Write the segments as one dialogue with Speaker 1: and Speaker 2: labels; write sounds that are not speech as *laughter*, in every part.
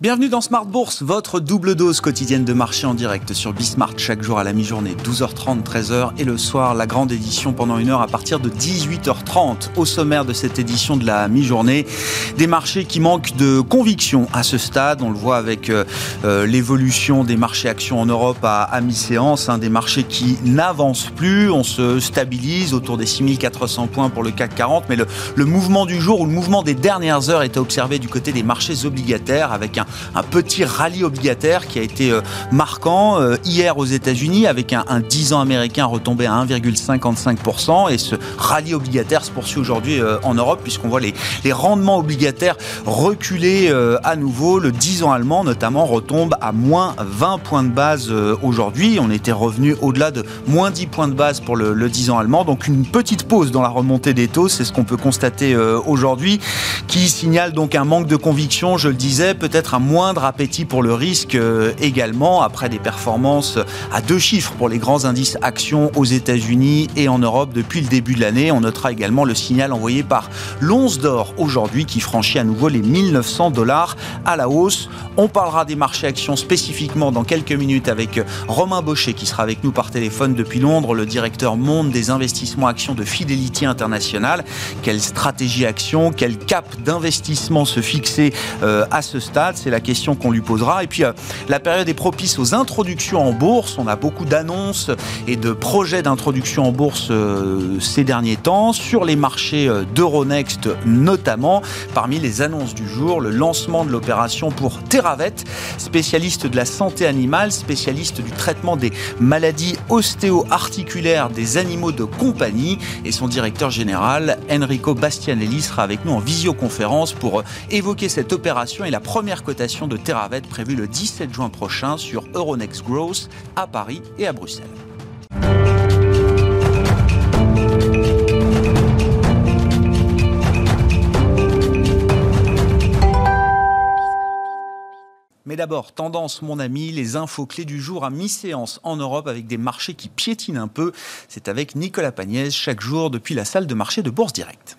Speaker 1: Bienvenue dans Smart Bourse, votre double dose quotidienne de marché en direct sur Bismart chaque jour à la mi-journée, 12h30, 13h et le soir, la grande édition pendant une heure à partir de 18h30. Au sommaire de cette édition de la mi-journée, des marchés qui manquent de conviction à ce stade. On le voit avec euh, euh, l'évolution des marchés actions en Europe à, mi-séance, hein, des marchés qui n'avancent plus. On se stabilise autour des 6400 points pour le CAC 40, mais le, le mouvement du jour ou le mouvement des dernières heures est observé du côté des marchés obligataires avec un un petit rallye obligataire qui a été euh, marquant euh, hier aux États-Unis avec un, 10 ans américain retombé à 1,55% et ce rallye obligataire se poursuit aujourd'hui euh, en Europe puisqu'on voit les, rendements obligataires reculer à nouveau. Le 10 ans allemand notamment retombe à moins 20 points de base aujourd'hui. On était revenu au-delà de moins 10 points de base pour le, le 10 ans allemand. Donc une petite pause dans la remontée des taux, c'est ce qu'on peut constater aujourd'hui qui signale donc un manque de conviction, je le disais, peut-être un moindre appétit pour le risque euh, également, après des performances à deux chiffres pour les grands indices actions aux États-Unis et en Europe depuis le début de l'année. On notera également le signal envoyé par l'once d'or aujourd'hui qui franchit à nouveau les 1900 dollars à la hausse. On parlera des marchés actions spécifiquement dans quelques minutes avec Romain Baucher qui sera avec nous par téléphone depuis Londres, le directeur monde des investissements actions de Fidelity International. Quelle stratégie action, quel cap d'investissement se fixer euh, à ce stade? La question qu'on lui posera. Et puis, euh, la période est propice aux introductions en bourse. On a beaucoup d'annonces et de projets d'introduction en bourse euh, ces derniers temps, sur les marchés euh, d'Euronext notamment. Parmi les annonces du jour, le lancement de l'opération pour Terravet, spécialiste de la santé animale, spécialiste du traitement des maladies ostéo-articulaires des animaux de compagnie. Et son directeur général, Enrico Bastianelli, sera avec nous en visioconférence pour évoquer cette opération et la première cotation de Terravet prévue le 17 juin prochain sur Euronext Growth à Paris et à Bruxelles. Mais d'abord, tendance, mon ami, les infos clés du jour à mi-séance en Europe avec des marchés qui piétinent un peu. C'est avec Nicolas Pagnès chaque jour depuis la salle de marché de Bourse Directe.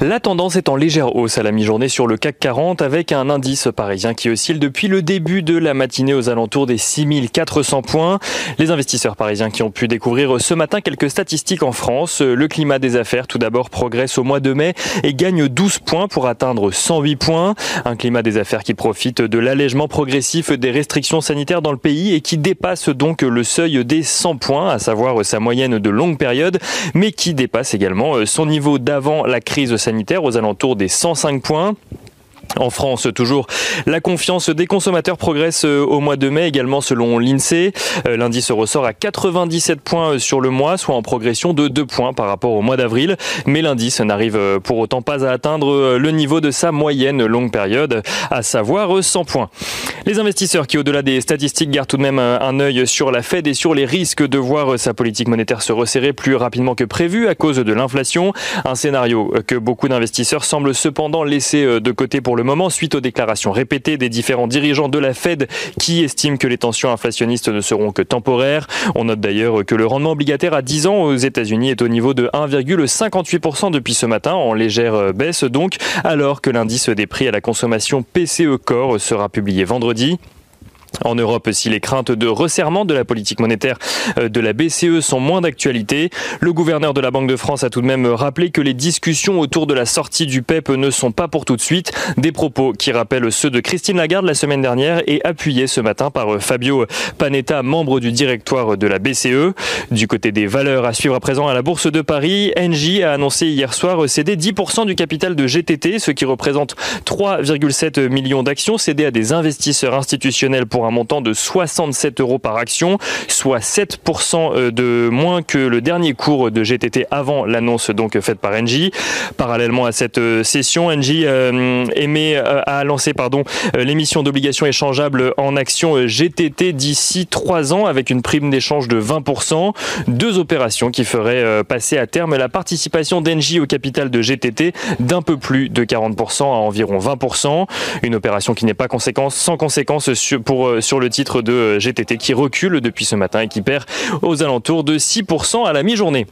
Speaker 2: La tendance est en légère hausse à la mi-journée sur le CAC 40 avec un indice parisien qui oscille depuis le début de la matinée aux alentours des 6400 points. Les investisseurs parisiens qui ont pu découvrir ce matin quelques statistiques en France. Le climat des affaires tout d'abord progresse au mois de mai et gagne 12 points pour atteindre 108 points. Un climat des affaires qui profite de l'allègement progressif des restrictions sanitaires dans le pays et qui dépasse donc le seuil des 100 points, à savoir sa moyenne de longue période, mais qui dépasse également son niveau d'avant la crise sanitaire aux alentours des 105 points. En France, toujours, la confiance des consommateurs progresse euh, au mois de mai, également selon l'INSEE. Euh, l'indice ressort à 97 points euh, sur le mois, soit en progression de 2 points par rapport au mois d'avril. Mais l'indice n'arrive pour autant pas à atteindre le niveau de sa moyenne longue période, à savoir 100 points. Les investisseurs qui, au-delà des statistiques, gardent tout de même un œil sur la Fed et sur les risques de voir sa politique monétaire se resserrer plus rapidement que prévu à cause de l'inflation. Un scénario que beaucoup d'investisseurs semblent cependant laisser de côté pour le moment suite aux déclarations répétées des différents dirigeants de la Fed qui estiment que les tensions inflationnistes ne seront que temporaires. On note d'ailleurs que le rendement obligataire à 10 ans aux États-Unis est au niveau de 1,58% depuis ce matin, en légère baisse donc, alors que l'indice des prix à la consommation PCE Core sera publié vendredi. En Europe, si les craintes de resserrement de la politique monétaire euh, de la BCE sont moins d'actualité, le gouverneur de la Banque de France a tout de même rappelé que les discussions autour de la sortie du PEP ne sont pas pour tout de suite. Des propos qui rappellent ceux de Christine Lagarde la semaine dernière et appuyés ce matin par Fabio Panetta, membre du directoire de la BCE. Du côté des valeurs à suivre à présent à la Bourse de Paris, Engie a annoncé hier soir céder 10% du capital de GTT, ce qui représente 3,7 millions d'actions cédées à des investisseurs institutionnels pour un montant de 67 euros par action, soit 7% euh, de moins que le dernier cours de GTT avant l'annonce donc faite par Engie. Parallèlement à cette euh, session, Engie euh, a lancé pardon l'émission d'obligations échangeables en actions GTT d'ici 3 ans avec une prime d'échange de 20%. Deux opérations qui feraient passer à terme la participation d'Engie au capital de GTT d'un peu plus de 40% à environ 20%. Une opération qui n'est pas conséquence, sans conséquence pour sur le titre de GTT qui recule depuis ce matin et qui perd aux alentours de 6% à la mi-journée.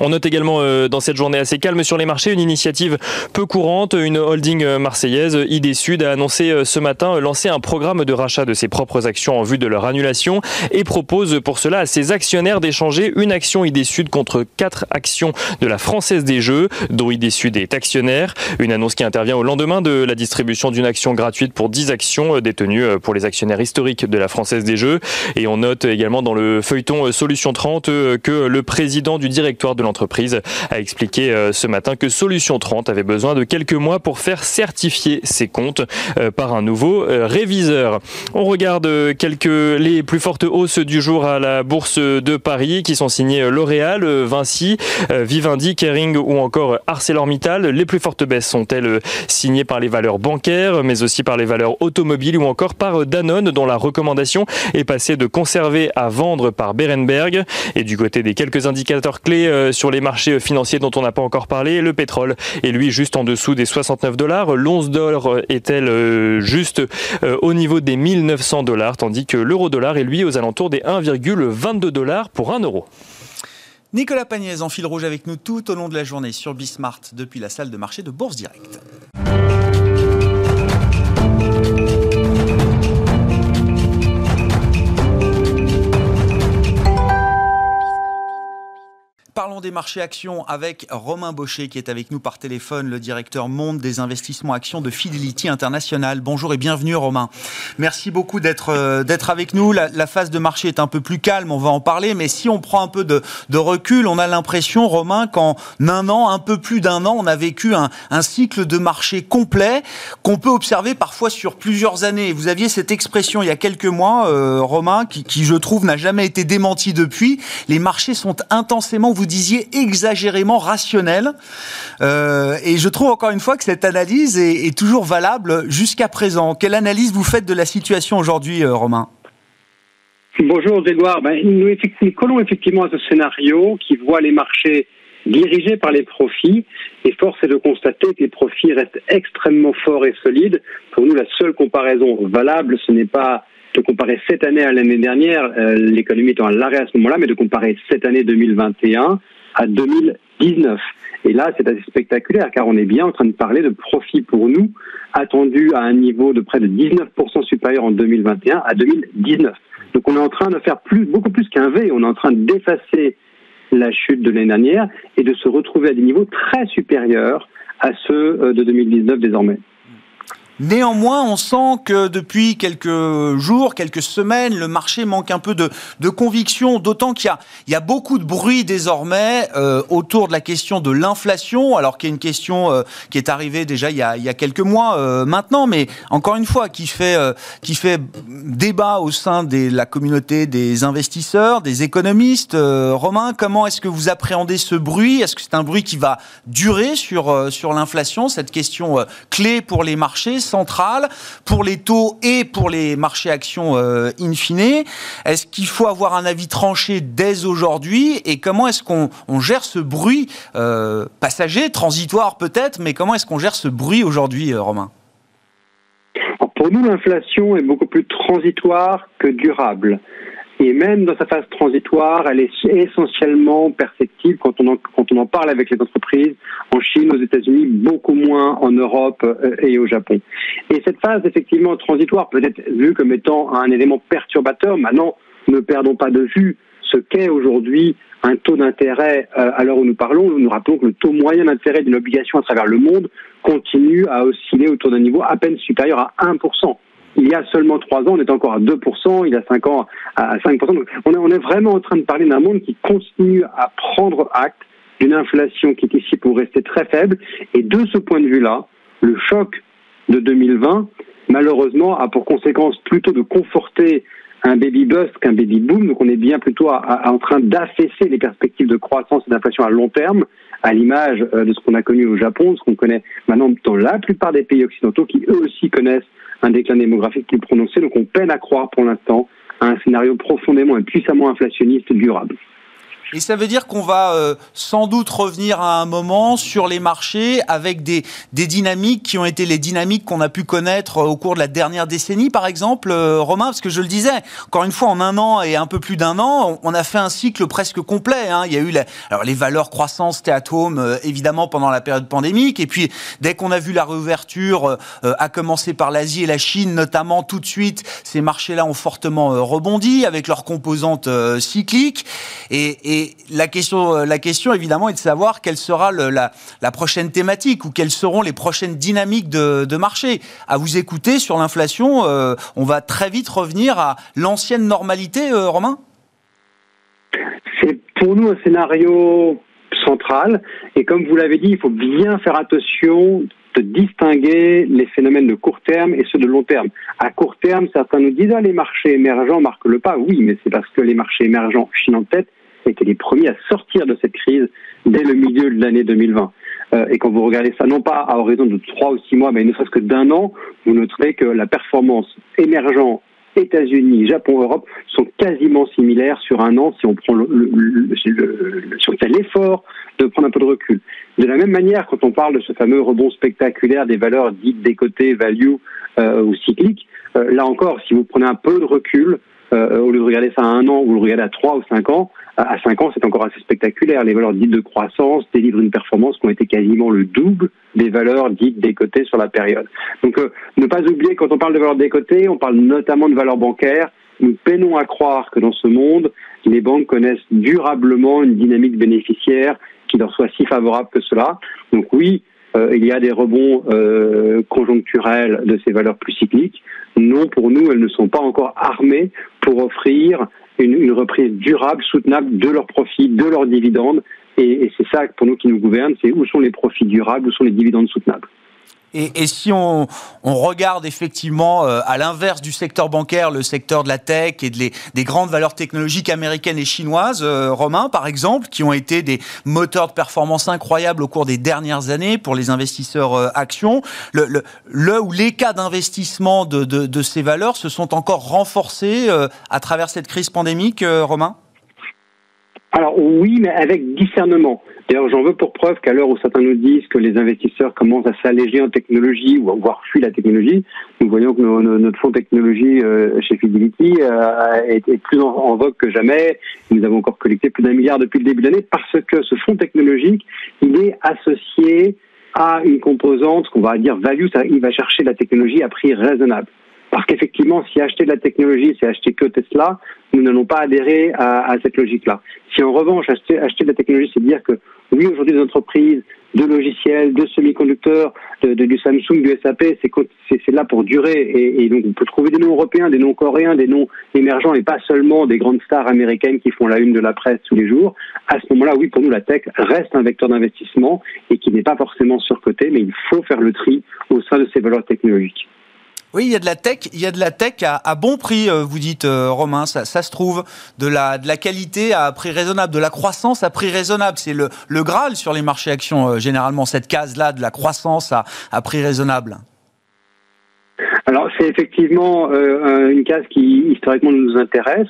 Speaker 2: On note également dans cette journée assez calme sur les marchés une initiative peu courante. Une holding marseillaise, ID Sud, a annoncé ce matin lancer un programme de rachat de ses propres actions en vue de leur annulation et propose pour cela à ses actionnaires d'échanger une action ID Sud contre quatre actions de la Française des Jeux, dont ID Sud est actionnaire. Une annonce qui intervient au lendemain de la distribution d'une action gratuite pour 10 actions détenues pour les actionnaires historiques de la Française des Jeux. Et on note également dans le feuilleton Solution 30 que le président du directoire l'entreprise a expliqué euh, ce matin que Solution 30 avait besoin de quelques mois pour faire certifier ses comptes euh, par un nouveau euh, réviseur. On regarde quelques les plus fortes hausses du jour à la bourse de Paris qui sont signées L'Oréal, Vinci, Vivendi, Kering ou encore ArcelorMittal. Les plus fortes baisses sont-elles signées par les valeurs bancaires mais aussi par les valeurs automobiles ou encore par Danone dont la recommandation est passée de conserver à vendre par Berenberg. Et du côté des quelques indicateurs clés sur les marchés financiers dont on n'a pas encore parlé, le pétrole est lui juste en dessous des 69 dollars. L'once d'or est-elle euh, juste euh, au niveau des 1900 dollars, tandis que l'euro dollar est lui aux alentours des 1,22 dollars pour 1 euro.
Speaker 1: Nicolas Pagnès en fil rouge avec nous tout au long de la journée sur Bismart depuis la salle de marché de Bourse Directe. Des marchés actions avec Romain Baucher qui est avec nous par téléphone, le directeur monde des investissements actions de Fidelity International. Bonjour et bienvenue Romain. Merci beaucoup d'être euh, avec nous. La, phase de marché est un peu plus calme, on va en parler, mais si on prend un peu de, recul, on a l'impression, Romain, qu'en un an, un peu plus d'un an, on a vécu un, un cycle de marché complet qu'on peut observer parfois sur plusieurs années. Vous aviez cette expression il y a quelques mois, euh, Romain, qui, qui je trouve n'a jamais été démentie depuis. Les marchés sont intensément vous disiez exagérément rationnel. Euh, et je trouve encore une fois que cette analyse est, toujours valable jusqu'à présent. Quelle analyse vous faites de la situation aujourd'hui, euh, Romain?
Speaker 3: Bonjour Grégoire. Ben, nous, nous collons effectivement à ce scénario qui voit les marchés dirigés par les profits. Et force est de constater que les profits restent extrêmement forts et solides. Pour nous, la seule comparaison valable, ce n'est pas de comparer cette année à l'année dernière, euh, l'économie étant à l'arrêt à ce moment-là, mais de comparer cette année 2021 à 2019. Et là, c'est assez spectaculaire car on est bien en train de parler de profit pour nous attendu à un niveau de près de 19% supérieur en 2021 à 2019. Donc on est en train de faire plus, beaucoup plus qu'un V, on est en train d'effacer la chute de l'année dernière et de se retrouver à des niveaux très supérieurs à ceux euh, de 2019 désormais.
Speaker 1: Néanmoins, on sent que depuis quelques jours, quelques semaines, le marché manque un peu de, de conviction, d'autant qu'il y, y a, beaucoup de bruit désormais euh, autour de la question de l'inflation, alors qu'il y a une question euh, qui est arrivée déjà il y a, il y a quelques mois euh, maintenant, mais encore une fois, qui fait, qui fait débat au sein de la communauté des investisseurs, des économistes. Romain, comment est-ce que vous appréhendez ce bruit? Est-ce que c'est un bruit qui va durer sur, sur l'inflation, cette question clé pour les marchés centrale pour les taux et pour les marchés actions euh, in fine. Est-ce qu'il faut avoir un avis tranché dès aujourd'hui et comment est-ce qu'on gère ce bruit euh, passager, transitoire peut-être, mais comment est-ce qu'on gère ce bruit aujourd'hui, euh, Romain?
Speaker 3: Pour nous, l'inflation est beaucoup plus transitoire que durable. Et même dans sa phase transitoire, elle est essentiellement perceptible quand on en, quand on en parle avec les entreprises en Chine, aux États-Unis, beaucoup moins en Europe euh, et au Japon. Et cette phase, effectivement, transitoire peut être vue comme étant un élément perturbateur. Maintenant, ne perdons pas de vue ce qu'est aujourd'hui un taux d'intérêt euh, à l'heure où nous parlons. Nous nous rappelons que le taux moyen d'intérêt d'une obligation à travers le monde continue à osciller autour d'un niveau à peine supérieur à 1% il y a seulement trois ans, on était encore à 2%, il y a cinq ans à 5%. Donc on est, on est vraiment en train de parler d'un monde qui continue à prendre acte d'une inflation qui est ici pour rester très faible. Et de ce point de vue-là, le choc de 2020, malheureusement, a pour conséquence plutôt de conforter un baby bust qu'un baby boom. Donc on est bien plutôt en train d'affaisser les perspectives de croissance et d'inflation à long terme, à l'image euh, de ce qu'on a connu au Japon, ce qu'on connaît maintenant dans la plupart des pays occidentaux qui eux aussi connaissent un déclin démographique plus prononcé. Donc on peine à croire pour l'instant à un scénario profondément et puissamment inflationniste durable.
Speaker 1: Et ça veut dire qu'on va euh, sans doute revenir à un moment sur les marchés avec des, des dynamiques qui ont été les dynamiques qu'on a pu connaître au cours de la dernière décennie, par exemple, euh, Romain, parce que je le disais, encore une fois, en un an et un peu plus d'un an, on, a fait un cycle presque complet. Hein. Il y a eu alors les valeurs croissance, stay at home, euh, évidemment, pendant la période pandémique, et puis dès qu'on a vu la réouverture, à commencer par l'Asie et la Chine, notamment, tout de suite, ces marchés-là ont fortement rebondi avec leurs composantes cycliques. Et, et la question, euh, la question évidemment est de savoir quelle sera la, prochaine thématique ou quelles seront les prochaines dynamiques de, marché. À vous écouter sur l'inflation, euh, on va très vite revenir à l'ancienne normalité, euh, Romain
Speaker 3: C'est pour nous un scénario central. Et comme vous l'avez dit, il faut bien faire attention de distinguer les phénomènes de court terme et ceux de long terme. À court terme, certains nous disent ah, les marchés émergents marquent le pas. Oui, mais c'est parce que les marchés émergents, Chine en tête, étaient les premiers à sortir de cette crise dès le milieu de l'année 2020. Euh, et quand vous regardez ça, non pas à horizon de trois ou six mois, mais ne serait-ce que d'un an, vous noterez que la performance émergent États-Unis, Japon, Europe sont quasiment similaires sur un an si on prend le, si on fait l'effort de prendre un peu de recul. De la même manière, quand on parle de ce fameux rebond spectaculaire des valeurs dites décotées, value euh, ou cycliques, euh, là encore, si vous prenez un peu de recul, au lieu de regarder ça à un an ou le regarder à trois ou cinq ans, à 5 ans, c'est encore assez spectaculaire. Les valeurs dites de croissance délivrent une performance qui ont été quasiment le double des valeurs dites décotées sur la période. Donc, euh, ne pas oublier, quand on parle de valeurs décotées, on parle notamment de valeurs bancaires. Nous peinons à croire que dans ce monde, les banques connaissent durablement une dynamique bénéficiaire qui leur soit si favorable que cela. Donc oui, euh, il y a des rebonds euh, conjoncturels de ces valeurs plus cycliques. Non, pour nous, elles ne sont pas encore armées pour offrir une, reprise durable, soutenable de leurs profits, de leurs dividendes. Et, c'est ça pour nous qui nous gouverne, c'est où sont les profits durables, où sont les dividendes soutenables.
Speaker 1: Et, si on, regarde effectivement euh, à l'inverse du secteur bancaire, le secteur de la tech et des grandes valeurs technologiques américaines et chinoises, euh, Romain par exemple, qui ont été des moteurs de performance incroyables au cours des dernières années pour les investisseurs euh, actions, le, le, ou les cas d'investissement de, de, ces valeurs se sont encore renforcés à travers cette crise pandémique, Romain?
Speaker 3: Alors oui, mais avec discernement. D'ailleurs, j'en veux pour preuve qu'à l'heure où certains nous disent que les investisseurs commencent à s'alléger en technologie ou à voir fuir la technologie, nous voyons que notre fonds technologie euh, chez Fidelity euh, est, plus en, vogue que jamais. Nous avons encore collecté plus d'un milliard depuis le début de l'année parce que ce fonds technologique, il est associé à une composante qu'on va dire value, il va chercher la technologie à prix raisonnable. Parce qu'effectivement, si acheter de la technologie, c'est acheter que Tesla, nous n'allons pas adhérer à, cette logique-là. Si en revanche, acheter, acheter de la technologie, c'est dire que oui, aujourd'hui, des entreprises de logiciels, de semi-conducteurs, de, du Samsung, du SAP, c'est là pour durer. Et, et, donc, on peut trouver des noms européens, des noms coréens, des noms émergents, et pas seulement des grandes stars américaines qui font la une de la presse tous les jours. À ce moment-là, oui, pour nous, la tech reste un vecteur d'investissement et qui n'est pas forcément surcoté, mais il faut faire le tri au sein de ces valeurs technologiques.
Speaker 1: Oui, il y a de la tech, il y a de la tech à, bon prix, euh, vous dites euh, Romain, ça, se trouve, de la, de la qualité à prix raisonnable, de la croissance à prix raisonnable. C'est le, le Graal sur les marchés actions, euh, généralement, cette case-là de la croissance à, à prix raisonnable.
Speaker 3: Alors c'est effectivement une case qui historiquement nous intéresse.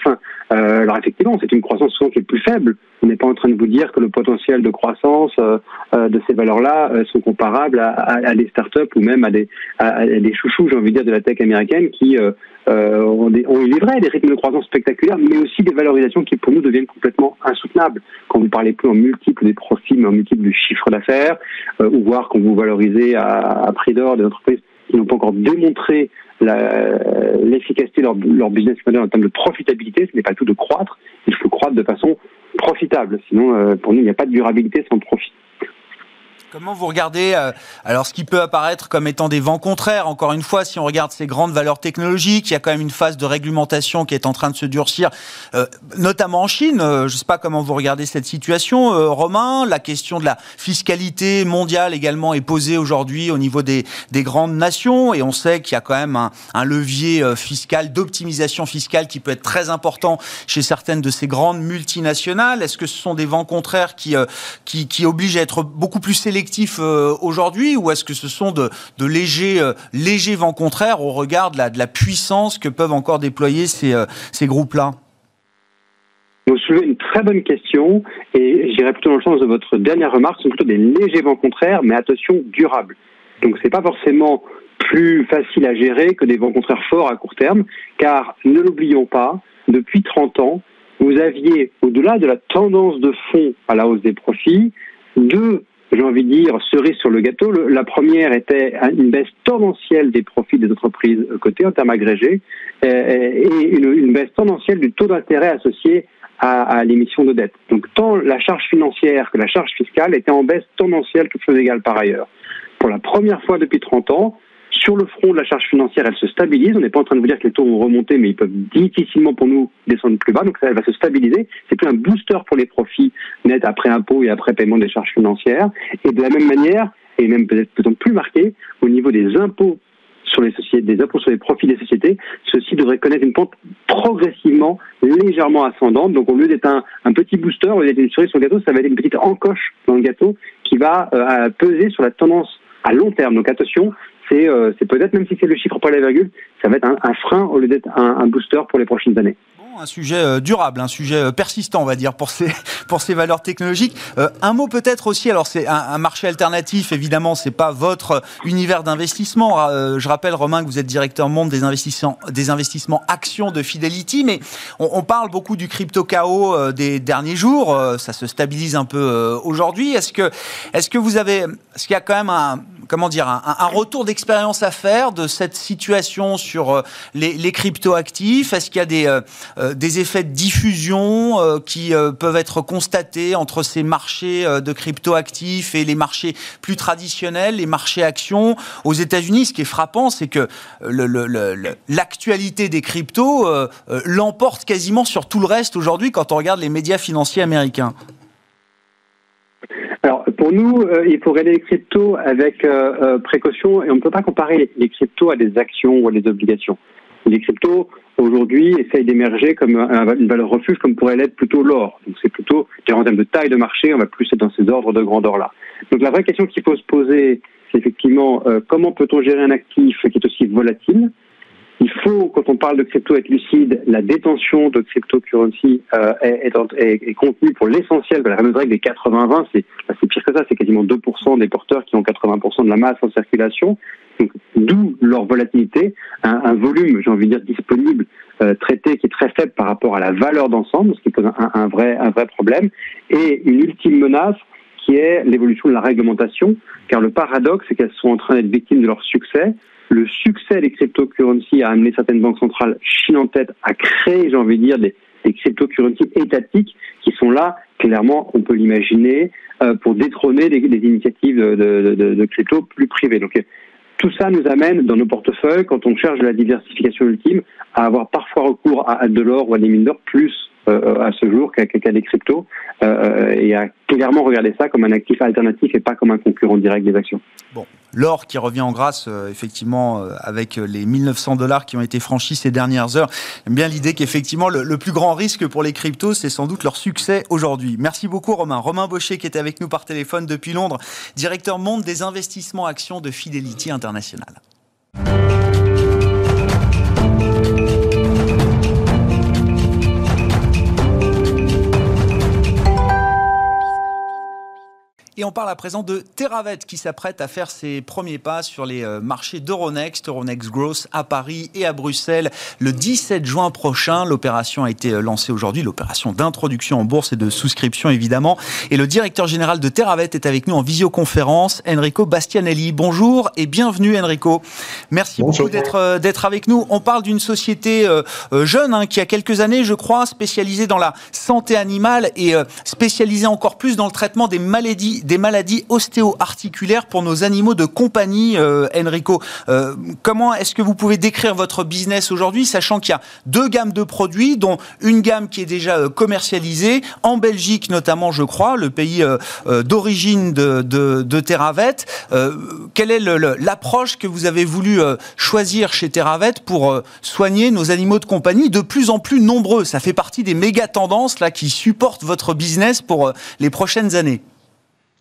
Speaker 3: alors effectivement, c'est une croissance souvent qui est plus faible. On n'est pas en train de vous dire que le potentiel de croissance euh, euh, de ces valeurs-là euh, sont comparables à, à, des startups ou même à des, à, des chouchous, j'ai envie de dire, de la tech américaine qui euh, ont, des, ont, vrai, des rythmes de croissance spectaculaires, mais aussi des valorisations qui pour nous deviennent complètement insoutenables. Quand vous parlez plus en multiples des profits, mais en multiples du chiffre d'affaires, ou voir quand vous valorisez à, prix d'or des entreprises qui n'ont pas encore démontré l'efficacité de leur, business model en termes de profitabilité, ce n'est pas tout de croître, il faut croître de façon profitable. Sinon, euh, pour nous, il n'y a pas de durabilité sans profit.
Speaker 1: Comment vous regardez euh, alors ce qui peut apparaître comme étant des vents contraires Encore une fois, si on regarde ces grandes valeurs technologiques, il y a quand même une phase de réglementation qui est en train de se durcir, euh, notamment en Chine. Euh, je ne sais pas comment vous regardez cette situation, Romain. La question de la fiscalité mondiale également est posée aujourd'hui au niveau des, des, grandes nations, et on sait qu'il y a quand même un, un levier fiscal d'optimisation fiscale qui peut être très important chez certaines de ces grandes multinationales. Est-ce que ce sont des vents contraires qui, qui, qui obligent à être beaucoup plus sélectifs euh, aujourd'hui ou est-ce que ce sont de, légers, euh, légers vents contraires au regard de la, de la puissance que peuvent encore déployer ces, euh, ces groupes-là?
Speaker 3: Vous soulevez une très bonne question et j'irai plutôt dans le sens de votre dernière remarque, ce sont plutôt des légers vents contraires, mais attention, durables. Donc c'est pas forcément plus facile à gérer que des vents contraires forts à court terme, car ne l'oublions pas, depuis 30 ans, vous aviez, au-delà de la tendance de fond à la hausse des profits, deux, j'ai envie de dire, cerises sur le gâteau. la première était une baisse tendancielle des profits des entreprises cotées en termes agrégés et une, baisse tendancielle du taux d'intérêt associé à, l'émission de dette. Donc tant la charge financière que la charge fiscale étaient en baisse tendancielle, toutes choses égales par ailleurs. Pour la première fois depuis 30 ans, sur le front de la charge financière, elle se stabilise. On n'est pas en train de vous dire que les taux vont remonter, mais ils peuvent difficilement pour nous descendre plus bas. Donc ça, elle va se stabiliser. C'est plus un booster pour les profits nets après impôts et après paiement des charges financières. Et de la même manière, et même peut-être peut plus marqué, au niveau des impôts sur les sociétés, des impôts sur les profits des sociétés, ceux-ci devraient connaître une pente progressivement, légèrement ascendante. Donc au lieu d'être un, petit booster, au lieu d'être une cerise sur le gâteau, ça va être une petite encoche dans le gâteau qui va euh, peser sur la tendance à long terme. Donc attention, c'est peut-être, même si c'est le chiffre pas la virgule, ça va être un, frein au lieu d'être un, booster pour les prochaines années
Speaker 1: un sujet euh, durable, un sujet euh, persistant, on va dire, pour ces, *laughs* pour ces valeurs technologiques. un mot peut-être aussi, alors c'est un, marché alternatif, évidemment, c'est pas votre univers d'investissement. je rappelle, Romain, que vous êtes directeur monde des investissements, des investissements actions de Fidelity, mais on, parle beaucoup du crypto chaos des derniers jours. ça se stabilise un peu aujourd'hui. Est-ce que, est-ce que vous avez, est-ce qu'il y a quand même un, comment dire, un, retour d'expérience à faire de cette situation sur euh, les, crypto-actifs? Est-ce qu'il y a des, euh, euh, des effets de diffusion qui peuvent être constatés entre ces marchés de crypto-actifs et les marchés plus traditionnels, les marchés actions Aux États-Unis, ce qui est frappant, c'est que l'actualité des cryptos l'emporte quasiment sur tout le reste aujourd'hui quand on regarde les médias financiers américains.
Speaker 3: Alors pour nous, euh, il faut regarder les cryptos avec euh, euh, précaution et on ne peut pas comparer les cryptos à des actions ou à des obligations. Les cryptos aujourd'hui essayent d'émerger comme une valeur refuge, comme pourrait l'être plutôt l'or. Donc c'est plutôt, en termes de taille de marché, on va plus être dans ces ordres de grandeur là. Donc la vraie question qu'il faut se poser, c'est effectivement comment peut-on gérer un actif qui est aussi volatile? Il faut, quand on parle de crypto, être lucide. La détention de cryptocurrency euh, est, est, est, contenue pour l'essentiel de la règle des 80-20. C'est pire que ça, c'est quasiment 2% des porteurs qui ont 80% de la masse en circulation. D'où leur volatilité, un, un volume, j'ai envie de dire, disponible, euh, traité qui est très faible par rapport à la valeur d'ensemble, ce qui pose un, un, vrai, un vrai problème. Et une ultime menace, qui est l'évolution de la réglementation, car le paradoxe, c'est qu'elles sont en train d'être victimes de leur succès le succès des cryptocurrencies a amené certaines banques centrales, Chine en tête, à créer, j'ai envie de dire, des, des cryptocurrencies étatiques qui sont là, clairement, on peut l'imaginer, euh, pour détrôner des, initiatives de, crypto plus privées. Donc, tout ça nous amène dans nos portefeuilles, quand on cherche la diversification ultime, à avoir parfois recours à, de l'or ou à des mines d'or plus à ce jour qu'à des cryptos, euh, et à clairement regarder ça comme un actif alternatif et pas comme un concurrent direct des actions.
Speaker 1: Bon, L'or qui revient en grâce, euh, effectivement, euh, avec les 1900 dollars qui ont été franchis ces dernières heures. J'aime bien l'idée qu'effectivement, le, plus grand risque pour les cryptos, c'est sans doute leur succès aujourd'hui. Merci beaucoup, Romain. Romain Baucher, qui était avec nous par téléphone depuis Londres, directeur monde des investissements actions de Fidelity International. Et on parle à présent de Terravet qui s'apprête à faire ses premiers pas sur les euh, marchés d'Euronext, Euronext Growth à Paris et à Bruxelles le 17 juin prochain. L'opération a été euh, lancée aujourd'hui, l'opération d'introduction en bourse et de souscription évidemment. Et le directeur général de Terravet est avec nous en visioconférence, Enrico Bastianelli. Bonjour et bienvenue Enrico. Merci beaucoup d'être euh, d'être avec nous. On parle d'une société jeune hein, qui a quelques années, je crois, spécialisée dans la santé animale et spécialisée encore plus dans le traitement des maladies des maladies ostéo-articulaires pour nos animaux de compagnie, euh, Enrico. Euh, comment est-ce que vous pouvez décrire votre business aujourd'hui, sachant qu'il y a deux gammes de produits, dont une gamme qui est déjà euh, commercialisée en Belgique notamment, je crois, le pays d'origine de, de, de quelle est l'approche que vous avez voulu choisir chez Terravet pour soigner nos animaux de compagnie de plus en plus nombreux? Ça fait partie des méga tendances là qui supportent votre business pour les prochaines années.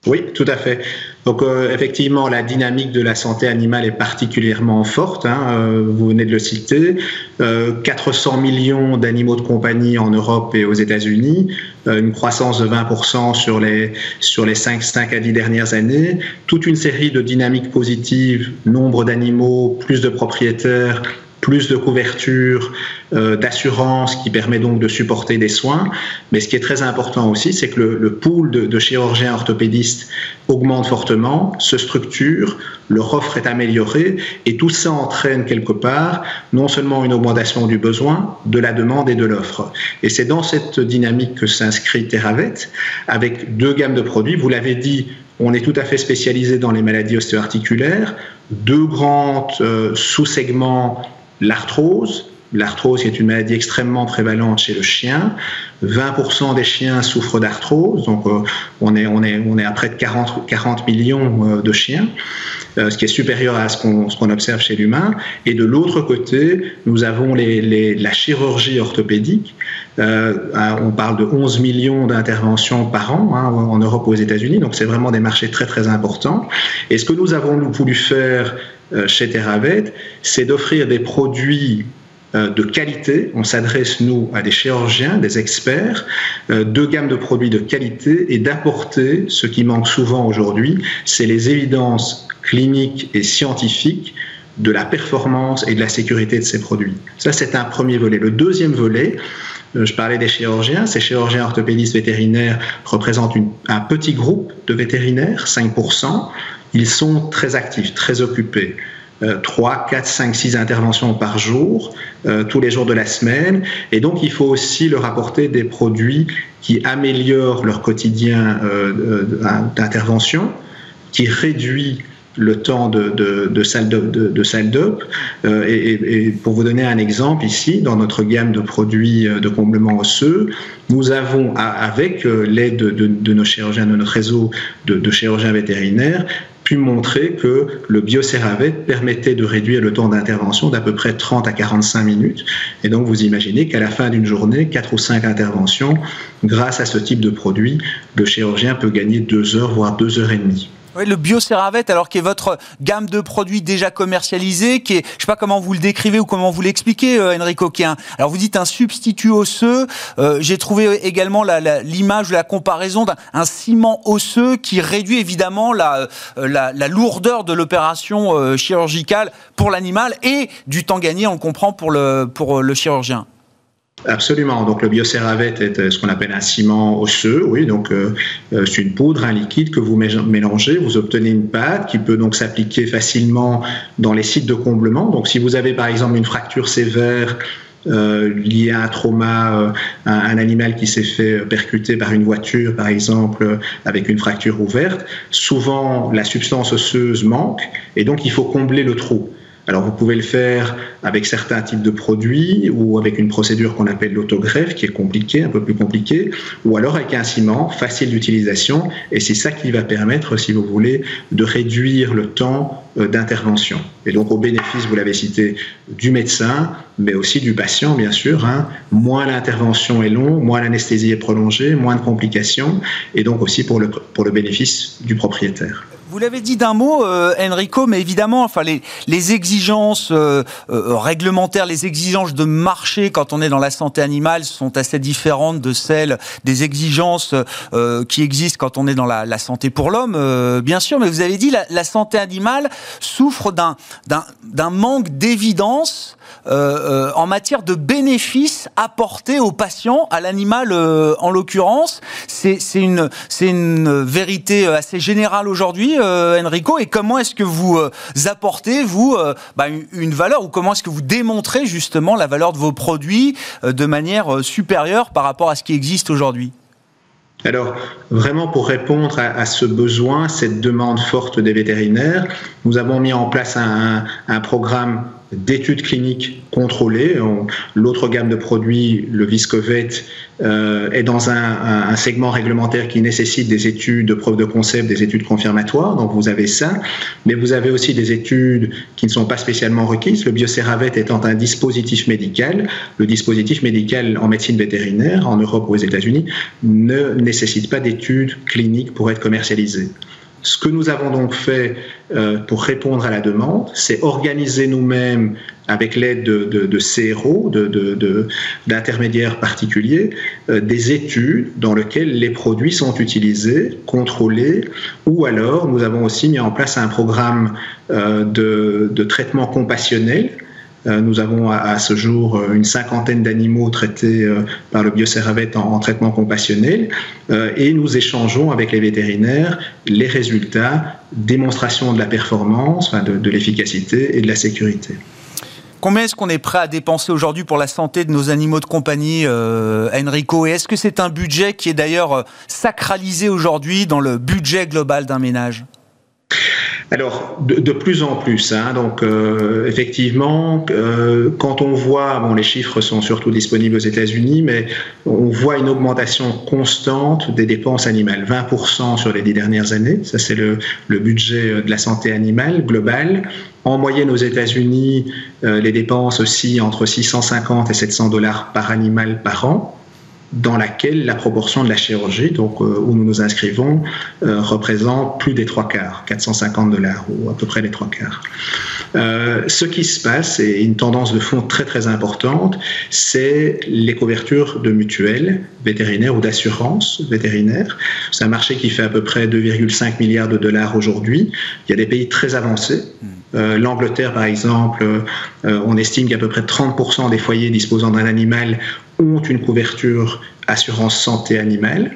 Speaker 4: Oui, tout à fait. Donc euh, effectivement, la dynamique de la santé animale est particulièrement forte. Hein, euh, vous venez de le citer. 400 euh, millions d'animaux de compagnie en Europe et aux États-Unis, une croissance de 20% sur les sur les 5, 5 à 10 dernières années. Toute une série de dynamiques positives, nombre d'animaux, plus de propriétaires, plus de couverture, euh, d'assurance qui permet donc de supporter des soins. Mais ce qui est très important aussi, c'est que le, pool de, chirurgiens orthopédistes augmente fortement, se structure, leur offre est améliorée et tout ça entraîne quelque part non seulement une augmentation du besoin, de la demande et de l'offre. Et c'est dans cette dynamique que s'inscrit Terravet avec deux gammes de produits. Vous l'avez dit, on est tout à fait spécialisé dans les maladies ostéo-articulaires, deux grands euh, sous-segments l'arthrose. L'arthrose est une maladie extrêmement prévalente chez le chien. 20% des chiens souffrent d'arthrose, donc euh, on, est, on, est, on est à près de 40, 40 millions euh, de chiens, euh, ce qui est supérieur à ce qu'on observe chez l'humain. Et de l'autre côté, nous avons les, la chirurgie orthopédique. on parle de 11 millions d'interventions par an hein, en Europe aux États-Unis, donc c'est vraiment des marchés très très importants. Et ce que nous avons voulu faire chez Teravet, c'est d'offrir des produits euh, de qualité. On s'adresse, nous, à des chirurgiens, des experts, euh, deux gammes de produits de qualité et d'apporter ce qui manque souvent aujourd'hui, c'est les évidences cliniques et scientifiques de la performance et de la sécurité de ces produits. Ça, c'est un premier volet. Le deuxième volet, je parlais des chirurgiens. Ces chirurgiens orthopédistes vétérinaires représentent un petit groupe de vétérinaires, 5% ils sont très actifs, très occupés. 3, 4, 5, 6 interventions par jour, euh, tous les jours de la semaine. Et donc, il faut aussi leur apporter des produits qui améliorent leur quotidien euh, d'intervention, qui réduit le temps de, de, salle. De, euh, et, et, pour vous donner un exemple ici, dans notre gamme de produits de comblement osseux, nous avons, avec l'aide de, nos chirurgiens, de notre réseau de, chirurgiens vétérinaires, pu montrer que le biocéravet permettait de réduire le temps d'intervention d'à peu près 30 à 45 minutes. Et donc, vous imaginez qu'à la fin d'une journée, 4 ou 5 interventions, grâce à ce type de produit, le chirurgien peut gagner 2 heures, voire 2 heures et demie.
Speaker 1: Oui, le BioCeravet, alors qui est votre gamme de produits déjà commercialisés, qui est, je sais pas comment vous le décrivez ou comment vous l'expliquez, euh, Enrico, alors vous dites un substitut osseux. Euh, j'ai trouvé également l'image, la, la comparaison d'un ciment osseux qui réduit évidemment la, euh, la, la lourdeur de l'opération euh, chirurgicale pour l'animal et du temps gagné, on comprend, pour le, pour le chirurgien.
Speaker 4: Absolument. Donc le biocéravet est euh, ce qu'on appelle un ciment osseux. Oui, donc euh, euh, c'est une poudre, un liquide que vous mélangez. Vous obtenez une pâte qui peut donc s'appliquer facilement dans les sites de comblement. Donc si vous avez par exemple une fracture sévère euh, liée à un trauma, un, un, animal qui s'est fait percuter par une voiture, par exemple, avec une fracture ouverte, souvent la substance osseuse manque et donc il faut combler le trou. Alors vous pouvez le faire avec certains types de produits ou avec une procédure qu'on appelle l'autogreffe qui est compliquée, un peu plus compliquée, ou alors avec un ciment facile d'utilisation et c'est ça qui va permettre, si vous voulez, de réduire le temps euh, d'intervention. Et donc au bénéfice, vous l'avez cité, du médecin, mais aussi du patient, bien sûr. Hein. Moins l'intervention est longue, moins l'anesthésie est prolongée, moins de complications, et donc aussi pour le, pour le bénéfice du propriétaire.
Speaker 1: Vous l'avez dit d'un mot, euh, Enrico, mais évidemment, enfin, les, les exigences euh, euh, réglementaires, les exigences de marché quand on est dans la santé animale sont assez différentes de celles des exigences qui existent quand on est dans la, santé pour l'homme, bien sûr. Mais vous avez dit la, la santé animale souffre d'un d'un manque d'évidence euh, en matière de bénéfices apportés aux patients, à l'animal euh, en l'occurrence. C'est une, vérité assez générale aujourd'hui, euh, Enrico. Et comment est-ce que vous apportez, vous, bah, une, valeur ou comment est-ce que vous démontrez justement la valeur de vos produits de manière supérieure par rapport à ce qui existe aujourd'hui?
Speaker 4: Alors, vraiment pour répondre à, ce besoin, cette demande forte des vétérinaires, nous avons mis en place un programme d'études cliniques contrôlées. L'autre gamme de produits, le Viscovet, euh, est dans un, segment réglementaire qui nécessite des études de preuve de concept, des études confirmatoires. Donc vous avez ça, mais vous avez aussi des études qui ne sont pas spécialement requises. Le Bioceravet étant un dispositif médical, le dispositif médical en médecine vétérinaire en Europe ou aux États-Unis ne nécessite pas d'études cliniques pour être commercialisé. Ce que nous avons donc fait euh, pour répondre à la demande, c'est organiser nous-mêmes, avec l'aide de, CRO, d'intermédiaires particuliers, euh, des études dans lesquelles les produits sont utilisés, contrôlés, ou alors nous avons aussi mis en place un programme euh, de, traitement compassionnel nous avons à, ce jour euh, une cinquantaine d'animaux traités euh, par le biocéravette en, traitement compassionnel. Et nous échangeons avec les vétérinaires les résultats, démonstration de la performance, de, l'efficacité et de la sécurité.
Speaker 1: Combien est-ce qu'on est prêt à dépenser aujourd'hui pour la santé de nos animaux de compagnie, Enrico? Et est-ce que c'est un budget qui est d'ailleurs sacralisé aujourd'hui dans le budget global d'un ménage?
Speaker 4: Alors, de, plus en plus. Hein, donc, euh, effectivement, euh, quand on voit, bon, les chiffres sont surtout disponibles aux États-Unis, mais on voit une augmentation constante des dépenses animales, 20% sur les dix dernières années. Ça, c'est le, budget de la santé animale global. En moyenne, aux États-Unis, euh, les dépenses aussi entre 650 et 700 dollars par animal par an dans laquelle la proportion de la chirurgie, donc euh, où nous nous inscrivons, euh, représente plus des trois quarts, 450 dollars ou à peu près les trois quarts. Euh, ce qui se passe, et une tendance de fond très très importante, c'est les couvertures de mutuelles vétérinaires ou d'assurance vétérinaire. C'est un marché qui fait à peu près 2,5 milliards de dollars aujourd'hui. Il y a des pays très avancés. Euh, L'Angleterre, par exemple, euh, on estime qu'à peu près 30% des foyers disposant d'un animal ont une couverture assurance santé animale.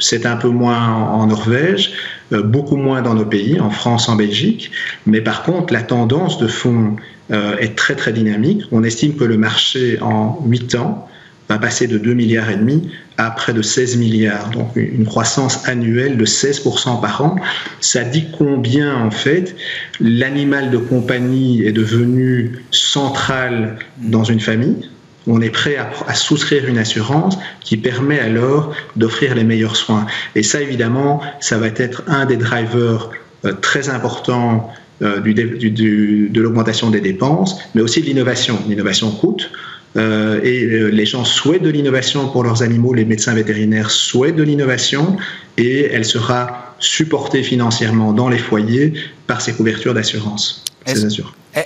Speaker 4: C'est un peu moins en Norvège, euh, beaucoup moins dans nos pays, en France, en Belgique. Mais par contre, la tendance de fond est très très dynamique. On estime que le marché en 8 ans va passer de 2 milliards et demi à près de 16 milliards, donc une croissance annuelle de 16% par an. Ça dit combien en fait l'animal de compagnie est devenu central dans une famille? On est prêt à, souscrire une assurance qui permet alors d'offrir les meilleurs soins. Et ça, évidemment, ça va être un des drivers euh, très importants euh, de l'augmentation des dépenses, mais aussi de l'innovation. L'innovation coûte. Euh, et les gens souhaitent de l'innovation pour leurs animaux, les médecins vétérinaires souhaitent de l'innovation, et elle sera supportée financièrement dans les foyers par ces couvertures d'assurance.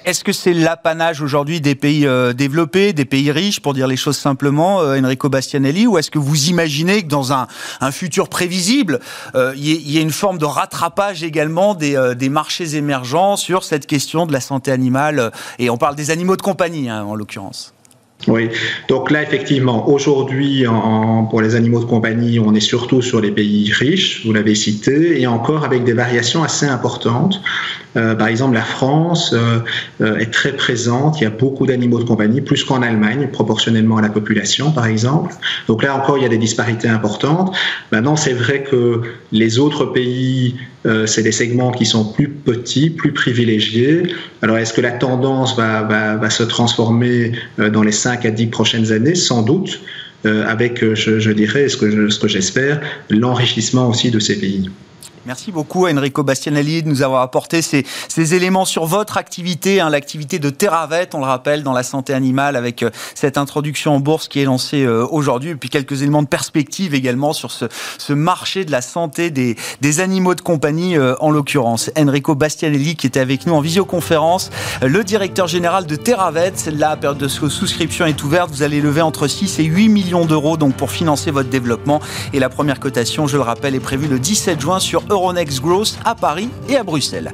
Speaker 1: Est-ce que c'est l'apanage aujourd'hui des pays euh, développés, des pays riches, pour dire les choses simplement, euh, Enrico Bastianelli, ou est-ce que vous imaginez que dans un, futur prévisible, euh, il y, ait une forme de rattrapage également des, marchés émergents sur cette question de la santé animale Et on parle des animaux de compagnie, hein, en l'occurrence?
Speaker 4: Oui, donc là effectivement, aujourd'hui pour les animaux de compagnie, on est surtout sur les pays riches, vous l'avez cité, et encore avec des variations assez importantes. Euh, par exemple, la France euh, euh, est très présente, il y a beaucoup d'animaux de compagnie, plus qu'en Allemagne, proportionnellement à la population par exemple. Donc là encore, il y a des disparités importantes. Maintenant, c'est vrai que les autres pays, c'est des segments qui sont plus petits, plus privilégiés. Alors est-ce que la tendance va, se transformer dans les 5 à 10 prochaines années, sans doute, euh, avec, euh, je, dirais, ce que j'espère, l'enrichissement aussi de ces pays.
Speaker 1: Merci beaucoup Enrico Bastianelli de nous avoir apporté ces, éléments sur votre activité, hein, l'activité de Terravet, on le rappelle, dans la santé animale, avec euh, cette introduction en bourse qui est lancée euh, aujourd'hui, et puis quelques éléments de perspective également sur ce, marché de la santé des, animaux de compagnie, euh, en l'occurrence. Enrico Bastianelli qui était avec nous en visioconférence, le directeur général de Terravet. La période de souscription est ouverte, vous allez lever entre 6 et 8 millions d'euros donc pour financer votre développement. Et la première cotation, je le rappelle, est prévue le 17 juin sur Euronext Growth à Paris et à Bruxelles.